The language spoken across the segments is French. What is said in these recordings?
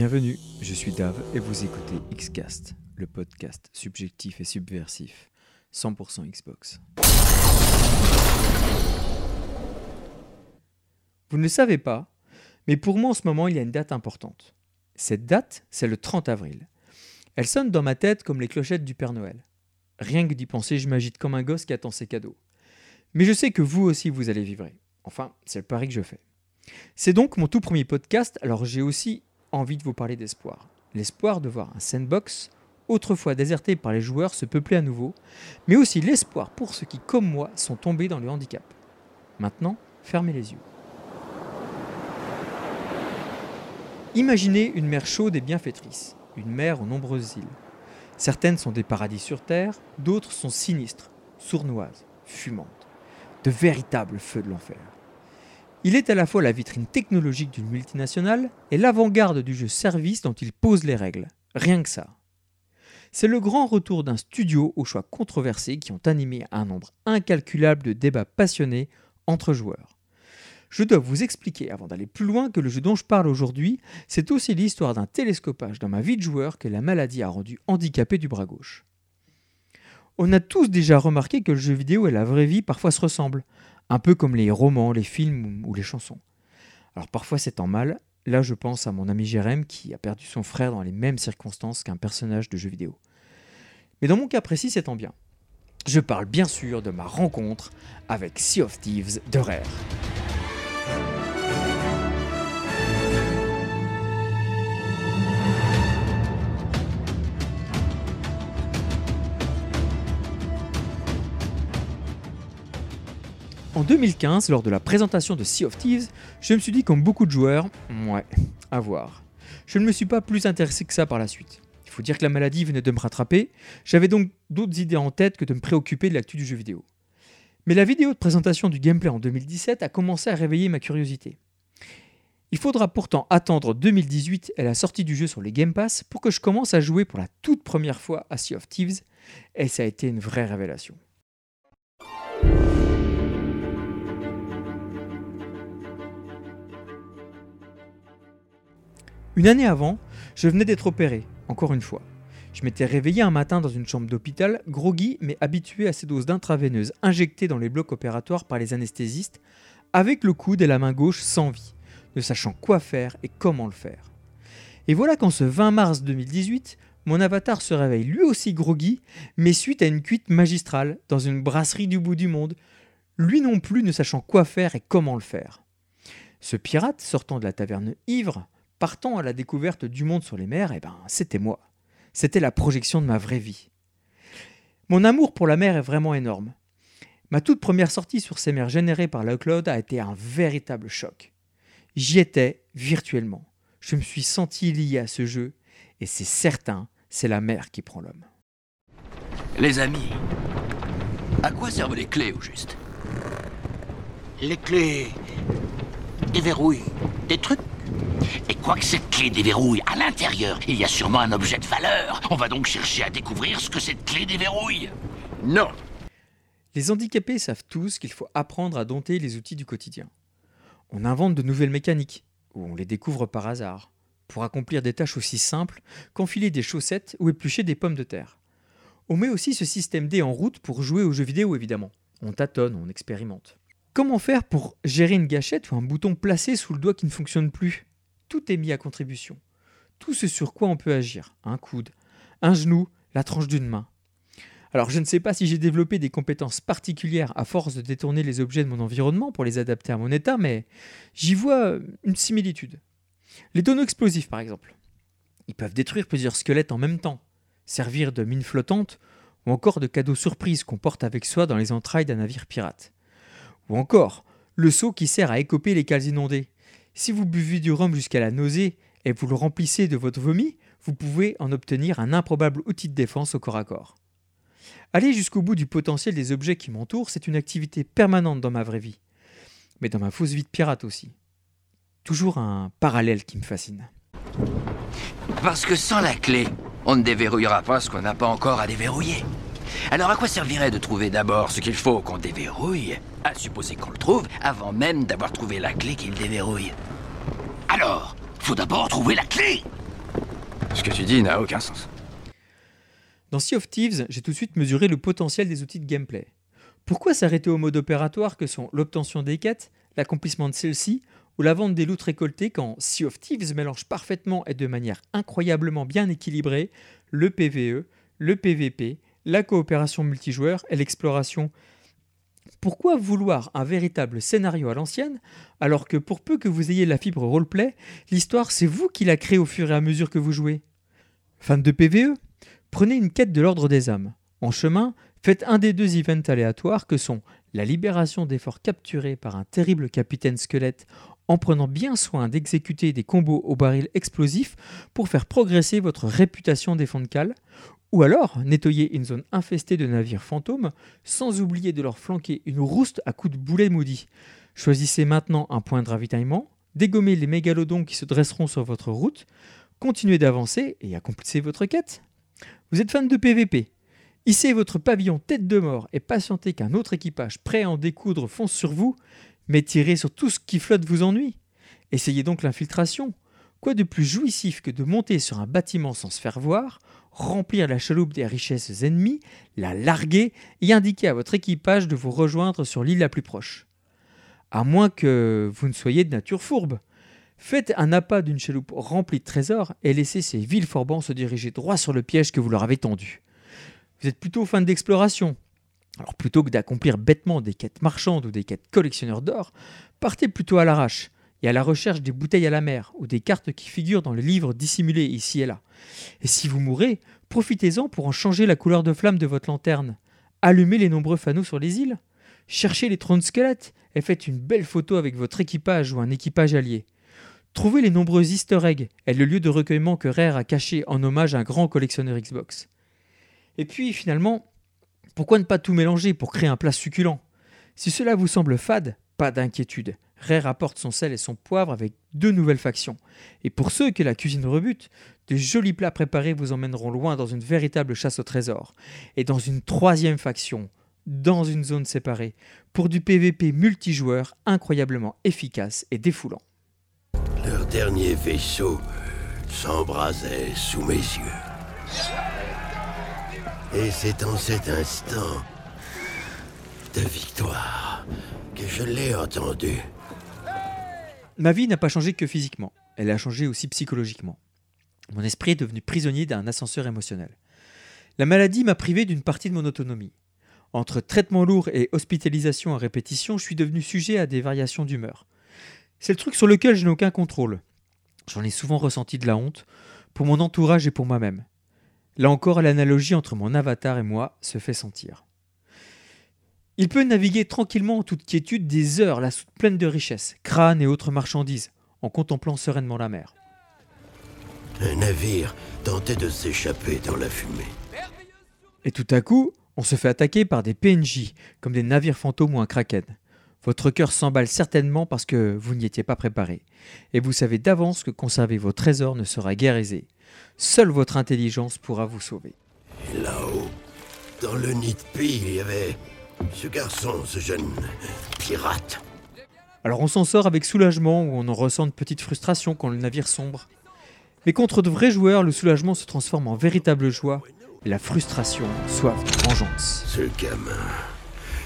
Bienvenue, je suis Dave et vous écoutez Xcast, le podcast subjectif et subversif, 100% Xbox. Vous ne le savez pas, mais pour moi en ce moment il y a une date importante. Cette date, c'est le 30 avril. Elle sonne dans ma tête comme les clochettes du Père Noël. Rien que d'y penser, je m'agite comme un gosse qui attend ses cadeaux. Mais je sais que vous aussi vous allez vivre. Enfin, c'est le pari que je fais. C'est donc mon tout premier podcast, alors j'ai aussi envie de vous parler d'espoir. L'espoir de voir un sandbox, autrefois déserté par les joueurs, se peupler à nouveau, mais aussi l'espoir pour ceux qui, comme moi, sont tombés dans le handicap. Maintenant, fermez les yeux. Imaginez une mer chaude et bienfaitrice, une mer aux nombreuses îles. Certaines sont des paradis sur Terre, d'autres sont sinistres, sournoises, fumantes, de véritables feux de l'enfer. Il est à la fois la vitrine technologique d'une multinationale et l'avant-garde du jeu service dont il pose les règles. Rien que ça. C'est le grand retour d'un studio aux choix controversés qui ont animé un nombre incalculable de débats passionnés entre joueurs. Je dois vous expliquer avant d'aller plus loin que le jeu dont je parle aujourd'hui, c'est aussi l'histoire d'un télescopage dans ma vie de joueur que la maladie a rendu handicapé du bras gauche. On a tous déjà remarqué que le jeu vidéo et la vraie vie parfois se ressemblent, un peu comme les romans, les films ou les chansons. Alors parfois c'est en mal, là je pense à mon ami Jérém qui a perdu son frère dans les mêmes circonstances qu'un personnage de jeu vidéo. Mais dans mon cas précis c'est en bien. Je parle bien sûr de ma rencontre avec Sea of Thieves de Rare. En 2015, lors de la présentation de Sea of Thieves, je me suis dit comme beaucoup de joueurs, ouais, à voir. Je ne me suis pas plus intéressé que ça par la suite. Il faut dire que la maladie venait de me rattraper, j'avais donc d'autres idées en tête que de me préoccuper de l'actu du jeu vidéo. Mais la vidéo de présentation du gameplay en 2017 a commencé à réveiller ma curiosité. Il faudra pourtant attendre 2018 et la sortie du jeu sur les Game Pass pour que je commence à jouer pour la toute première fois à Sea of Thieves, et ça a été une vraie révélation. Une année avant, je venais d'être opéré, encore une fois. Je m'étais réveillé un matin dans une chambre d'hôpital, groggy mais habitué à ces doses d'intraveineuse injectées dans les blocs opératoires par les anesthésistes, avec le coude et la main gauche sans vie, ne sachant quoi faire et comment le faire. Et voilà qu'en ce 20 mars 2018, mon avatar se réveille lui aussi groggy, mais suite à une cuite magistrale dans une brasserie du bout du monde, lui non plus ne sachant quoi faire et comment le faire. Ce pirate, sortant de la taverne ivre, partant à la découverte du monde sur les mers, eh ben, c'était moi. C'était la projection de ma vraie vie. Mon amour pour la mer est vraiment énorme. Ma toute première sortie sur ces mers générées par cloud a été un véritable choc. J'y étais virtuellement. Je me suis senti lié à ce jeu, et c'est certain, c'est la mer qui prend l'homme. Les amis, à quoi servent les clés au juste? Les clés déverrouillent des trucs et quoi que cette clé déverrouille à l'intérieur, il y a sûrement un objet de valeur. On va donc chercher à découvrir ce que cette clé déverrouille. Non. Les handicapés savent tous qu'il faut apprendre à dompter les outils du quotidien. On invente de nouvelles mécaniques, ou on les découvre par hasard, pour accomplir des tâches aussi simples qu'enfiler des chaussettes ou éplucher des pommes de terre. On met aussi ce système D en route pour jouer aux jeux vidéo évidemment. On tâtonne, on expérimente. Comment faire pour gérer une gâchette ou un bouton placé sous le doigt qui ne fonctionne plus? Tout est mis à contribution. Tout ce sur quoi on peut agir. Un coude, un genou, la tranche d'une main. Alors je ne sais pas si j'ai développé des compétences particulières à force de détourner les objets de mon environnement pour les adapter à mon état, mais j'y vois une similitude. Les tonneaux explosifs par exemple. Ils peuvent détruire plusieurs squelettes en même temps, servir de mine flottante ou encore de cadeaux surprises qu'on porte avec soi dans les entrailles d'un navire pirate. Ou encore, le seau qui sert à écoper les cales inondées, si vous buvez du rhum jusqu'à la nausée et vous le remplissez de votre vomi, vous pouvez en obtenir un improbable outil de défense au corps à corps. Aller jusqu'au bout du potentiel des objets qui m'entourent, c'est une activité permanente dans ma vraie vie, mais dans ma fausse vie de pirate aussi. Toujours un parallèle qui me fascine. Parce que sans la clé, on ne déverrouillera pas ce qu'on n'a pas encore à déverrouiller. Alors à quoi servirait de trouver d'abord ce qu'il faut qu'on déverrouille À supposer qu'on le trouve avant même d'avoir trouvé la clé qu'il déverrouille? Alors, faut d'abord trouver la clé Ce que tu dis n'a aucun sens. Dans Sea of Thieves, j'ai tout de suite mesuré le potentiel des outils de gameplay. Pourquoi s'arrêter au mode opératoire que sont l'obtention des quêtes, l'accomplissement de celles-ci ou la vente des loot récoltés quand Sea of Thieves mélange parfaitement et de manière incroyablement bien équilibrée le PvE, le PvP, la coopération multijoueur et l'exploration pourquoi vouloir un véritable scénario à l'ancienne, alors que pour peu que vous ayez la fibre roleplay, l'histoire c'est vous qui la créez au fur et à mesure que vous jouez? Fan de PvE Prenez une quête de l'ordre des âmes. En chemin, faites un des deux events aléatoires que sont la libération des forts capturés par un terrible capitaine squelette en prenant bien soin d'exécuter des combos au baril explosif pour faire progresser votre réputation des fonds de cale, ou alors nettoyer une zone infestée de navires fantômes sans oublier de leur flanquer une rouste à coups de boulet maudit. Choisissez maintenant un point de ravitaillement, dégommez les mégalodons qui se dresseront sur votre route, continuez d'avancer et accomplissez votre quête. Vous êtes fan de PVP Hissez votre pavillon tête de mort et patientez qu'un autre équipage prêt à en découdre fonce sur vous, mais tirez sur tout ce qui flotte vous ennuie. Essayez donc l'infiltration. Quoi de plus jouissif que de monter sur un bâtiment sans se faire voir, remplir la chaloupe des richesses ennemies, la larguer et indiquer à votre équipage de vous rejoindre sur l'île la plus proche? À moins que vous ne soyez de nature fourbe. Faites un appât d'une chaloupe remplie de trésors et laissez ces villes forbans se diriger droit sur le piège que vous leur avez tendu. Vous êtes plutôt fan d'exploration. Alors plutôt que d'accomplir bêtement des quêtes marchandes ou des quêtes collectionneurs d'or, partez plutôt à l'arrache et à la recherche des bouteilles à la mer ou des cartes qui figurent dans le livre dissimulé ici et là. Et si vous mourrez, profitez-en pour en changer la couleur de flamme de votre lanterne. Allumez les nombreux fanaux sur les îles. Cherchez les trônes squelettes et faites une belle photo avec votre équipage ou un équipage allié. Trouvez les nombreux easter eggs et le lieu de recueillement que Rare a caché en hommage à un grand collectionneur Xbox. Et puis finalement, pourquoi ne pas tout mélanger pour créer un plat succulent? Si cela vous semble fade, pas d'inquiétude. Rare apporte son sel et son poivre avec deux nouvelles factions. Et pour ceux que la cuisine rebute, de jolis plats préparés vous emmèneront loin dans une véritable chasse au trésor. Et dans une troisième faction, dans une zone séparée, pour du PVP multijoueur incroyablement efficace et défoulant. Leur dernier vaisseau s'embrasait sous mes yeux. Et c'est en cet instant de victoire je l'ai entendu. Ma vie n'a pas changé que physiquement, elle a changé aussi psychologiquement. Mon esprit est devenu prisonnier d'un ascenseur émotionnel. La maladie m'a privé d'une partie de mon autonomie. Entre traitements lourds et hospitalisation à répétition, je suis devenu sujet à des variations d'humeur. C'est le truc sur lequel je n'ai aucun contrôle. J'en ai souvent ressenti de la honte, pour mon entourage et pour moi-même. Là encore, l'analogie entre mon avatar et moi se fait sentir. Il peut naviguer tranquillement en toute quiétude des heures, la soute pleine de richesses, crânes et autres marchandises, en contemplant sereinement la mer. Un navire tentait de s'échapper dans la fumée. Et tout à coup, on se fait attaquer par des PNJ, comme des navires fantômes ou un kraken. Votre cœur s'emballe certainement parce que vous n'y étiez pas préparé. Et vous savez d'avance que conserver vos trésors ne sera guère aisé. Seule votre intelligence pourra vous sauver. Et là-haut, dans le nid de pie, il y avait ce garçon, ce jeune pirate. Alors on s'en sort avec soulagement ou on en ressent une petite frustration quand le navire sombre. Mais contre de vrais joueurs, le soulagement se transforme en véritable joie et la frustration, soif de vengeance. Ce gamin,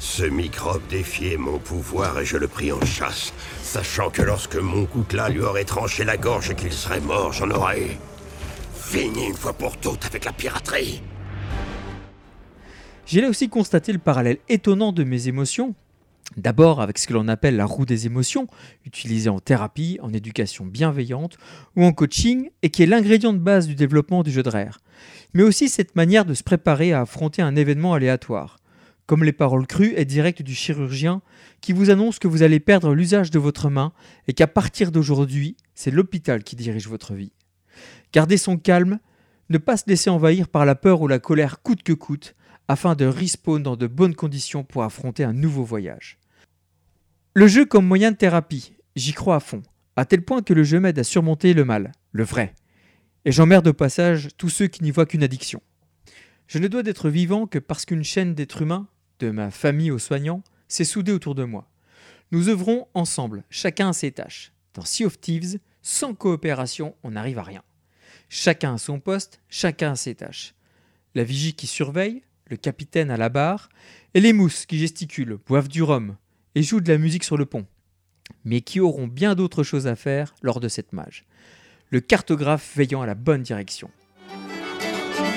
ce microbe défiait mon pouvoir et je le pris en chasse, sachant que lorsque mon coutelas lui aurait tranché la gorge et qu'il serait mort, j'en aurais fini une fois pour toutes avec la piraterie. J'ai là aussi constaté le parallèle étonnant de mes émotions. D'abord avec ce que l'on appelle la roue des émotions, utilisée en thérapie, en éducation bienveillante ou en coaching, et qui est l'ingrédient de base du développement du jeu de rare. Mais aussi cette manière de se préparer à affronter un événement aléatoire, comme les paroles crues et directes du chirurgien qui vous annonce que vous allez perdre l'usage de votre main et qu'à partir d'aujourd'hui, c'est l'hôpital qui dirige votre vie. Garder son calme, ne pas se laisser envahir par la peur ou la colère coûte que coûte, afin de respawn dans de bonnes conditions pour affronter un nouveau voyage. Le jeu comme moyen de thérapie, j'y crois à fond, à tel point que le jeu m'aide à surmonter le mal, le vrai. Et j'emmerde au passage tous ceux qui n'y voient qu'une addiction. Je ne dois d'être vivant que parce qu'une chaîne d'êtres humains, de ma famille aux soignants, s'est soudée autour de moi. Nous œuvrons ensemble, chacun à ses tâches. Dans Sea of Thieves, sans coopération, on n'arrive à rien. Chacun à son poste, chacun à ses tâches. La vigie qui surveille, le capitaine à la barre, et les mousses qui gesticulent, boivent du rhum et jouent de la musique sur le pont, mais qui auront bien d'autres choses à faire lors de cette mage. Le cartographe veillant à la bonne direction.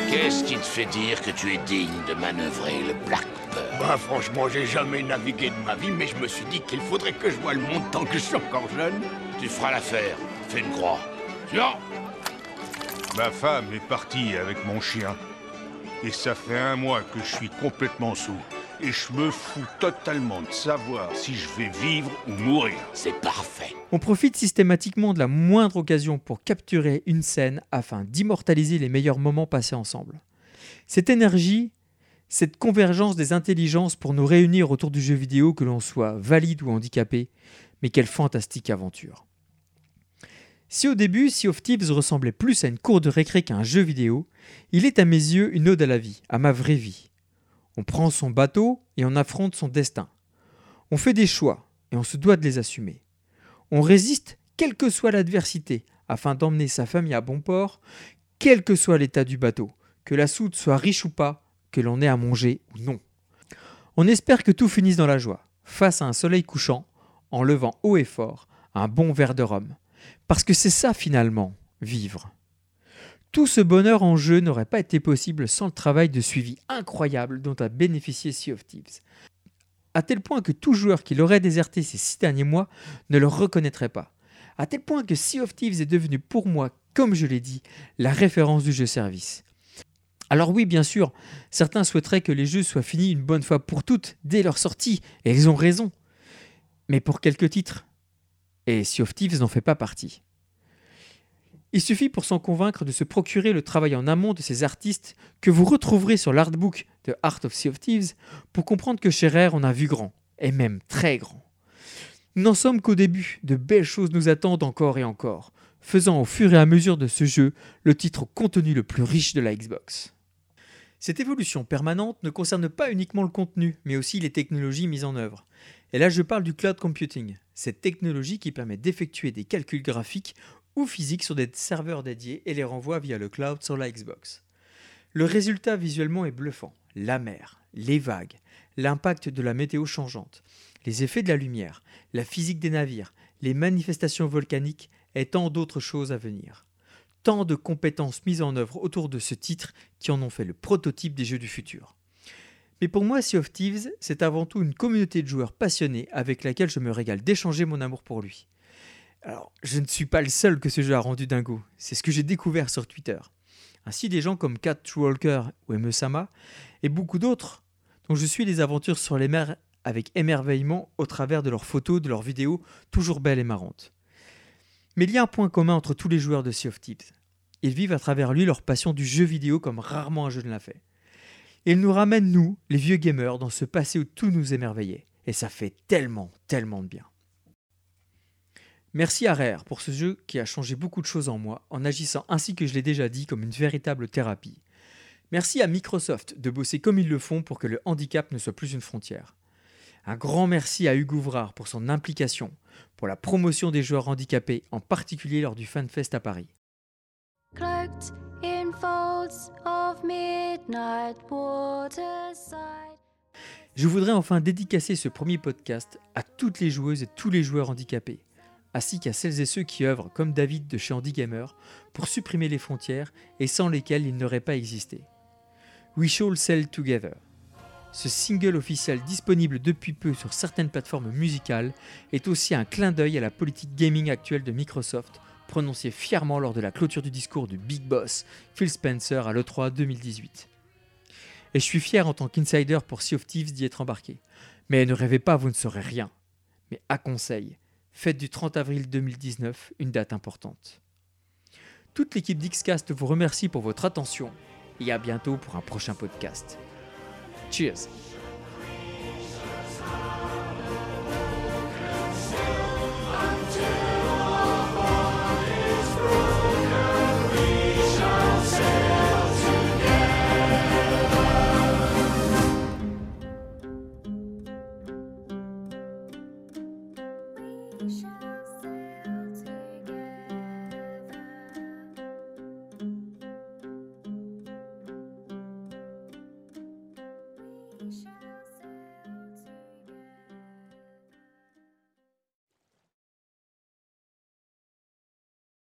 Qu'est-ce qui te fait dire que tu es digne de manœuvrer le Black Pearl Bah franchement, j'ai jamais navigué de ma vie, mais je me suis dit qu'il faudrait que je vois le monde tant que je suis encore jeune. Tu feras l'affaire. Fais une croix. Tiens Ma femme est partie avec mon chien. Et ça fait un mois que je suis complètement sous. Et je me fous totalement de savoir si je vais vivre ou mourir. C'est parfait. On profite systématiquement de la moindre occasion pour capturer une scène afin d'immortaliser les meilleurs moments passés ensemble. Cette énergie, cette convergence des intelligences pour nous réunir autour du jeu vidéo, que l'on soit valide ou handicapé, mais quelle fantastique aventure. Si au début Sea of Thieves ressemblait plus à une cour de récré qu'à un jeu vidéo, il est à mes yeux une ode à la vie, à ma vraie vie. On prend son bateau et on affronte son destin. On fait des choix et on se doit de les assumer. On résiste quelle que soit l'adversité afin d'emmener sa famille à bon port, quel que soit l'état du bateau, que la soude soit riche ou pas, que l'on ait à manger ou non. On espère que tout finisse dans la joie, face à un soleil couchant, en levant haut et fort un bon verre de rhum. Parce que c'est ça finalement, vivre. Tout ce bonheur en jeu n'aurait pas été possible sans le travail de suivi incroyable dont a bénéficié Sea of Thieves. À tel point que tout joueur qui l'aurait déserté ces six derniers mois ne le reconnaîtrait pas. À tel point que Sea of Thieves est devenu pour moi, comme je l'ai dit, la référence du jeu service. Alors oui, bien sûr, certains souhaiteraient que les jeux soient finis une bonne fois pour toutes dès leur sortie, et ils ont raison. Mais pour quelques titres, et Sea of Thieves n'en fait pas partie. Il suffit pour s'en convaincre de se procurer le travail en amont de ces artistes que vous retrouverez sur l'artbook de Art of Sea of Thieves pour comprendre que chez Rare on a vu grand, et même très grand. Nous n'en sommes qu'au début, de belles choses nous attendent encore et encore, faisant au fur et à mesure de ce jeu le titre contenu le plus riche de la Xbox. Cette évolution permanente ne concerne pas uniquement le contenu, mais aussi les technologies mises en œuvre. Et là je parle du cloud computing, cette technologie qui permet d'effectuer des calculs graphiques ou physiques sur des serveurs dédiés et les renvoie via le cloud sur la Xbox. Le résultat visuellement est bluffant. La mer, les vagues, l'impact de la météo changeante, les effets de la lumière, la physique des navires, les manifestations volcaniques et tant d'autres choses à venir. Tant de compétences mises en œuvre autour de ce titre qui en ont fait le prototype des jeux du futur. Mais pour moi, Sea of Thieves, c'est avant tout une communauté de joueurs passionnés avec laquelle je me régale d'échanger mon amour pour lui. Alors, je ne suis pas le seul que ce jeu a rendu dingo, c'est ce que j'ai découvert sur Twitter. Ainsi, des gens comme Cat Walker ou Emesama, et beaucoup d'autres, dont je suis les aventures sur les mers avec émerveillement au travers de leurs photos, de leurs vidéos, toujours belles et marrantes. Mais il y a un point commun entre tous les joueurs de Sea of Thieves. Ils vivent à travers lui leur passion du jeu vidéo comme rarement un jeu ne l'a fait. Il nous ramène, nous, les vieux gamers, dans ce passé où tout nous émerveillait. Et ça fait tellement, tellement de bien. Merci à Rare pour ce jeu qui a changé beaucoup de choses en moi, en agissant ainsi que je l'ai déjà dit comme une véritable thérapie. Merci à Microsoft de bosser comme ils le font pour que le handicap ne soit plus une frontière. Un grand merci à Hugo Ouvrard pour son implication, pour la promotion des joueurs handicapés, en particulier lors du FanFest à Paris. Je voudrais enfin dédicacer ce premier podcast à toutes les joueuses et tous les joueurs handicapés, ainsi qu'à celles et ceux qui œuvrent, comme David de chez Handigamer, pour supprimer les frontières et sans lesquelles ils n'auraient pas existé. We Shall Sell Together. Ce single officiel disponible depuis peu sur certaines plateformes musicales est aussi un clin d'œil à la politique gaming actuelle de Microsoft, prononcée fièrement lors de la clôture du discours du Big Boss Phil Spencer à l'E3 2018. Et je suis fier en tant qu'insider pour Sea of Thieves d'y être embarqué. Mais ne rêvez pas, vous ne saurez rien. Mais à conseil, faites du 30 avril 2019 une date importante. Toute l'équipe d'Xcast vous remercie pour votre attention et à bientôt pour un prochain podcast. Cheers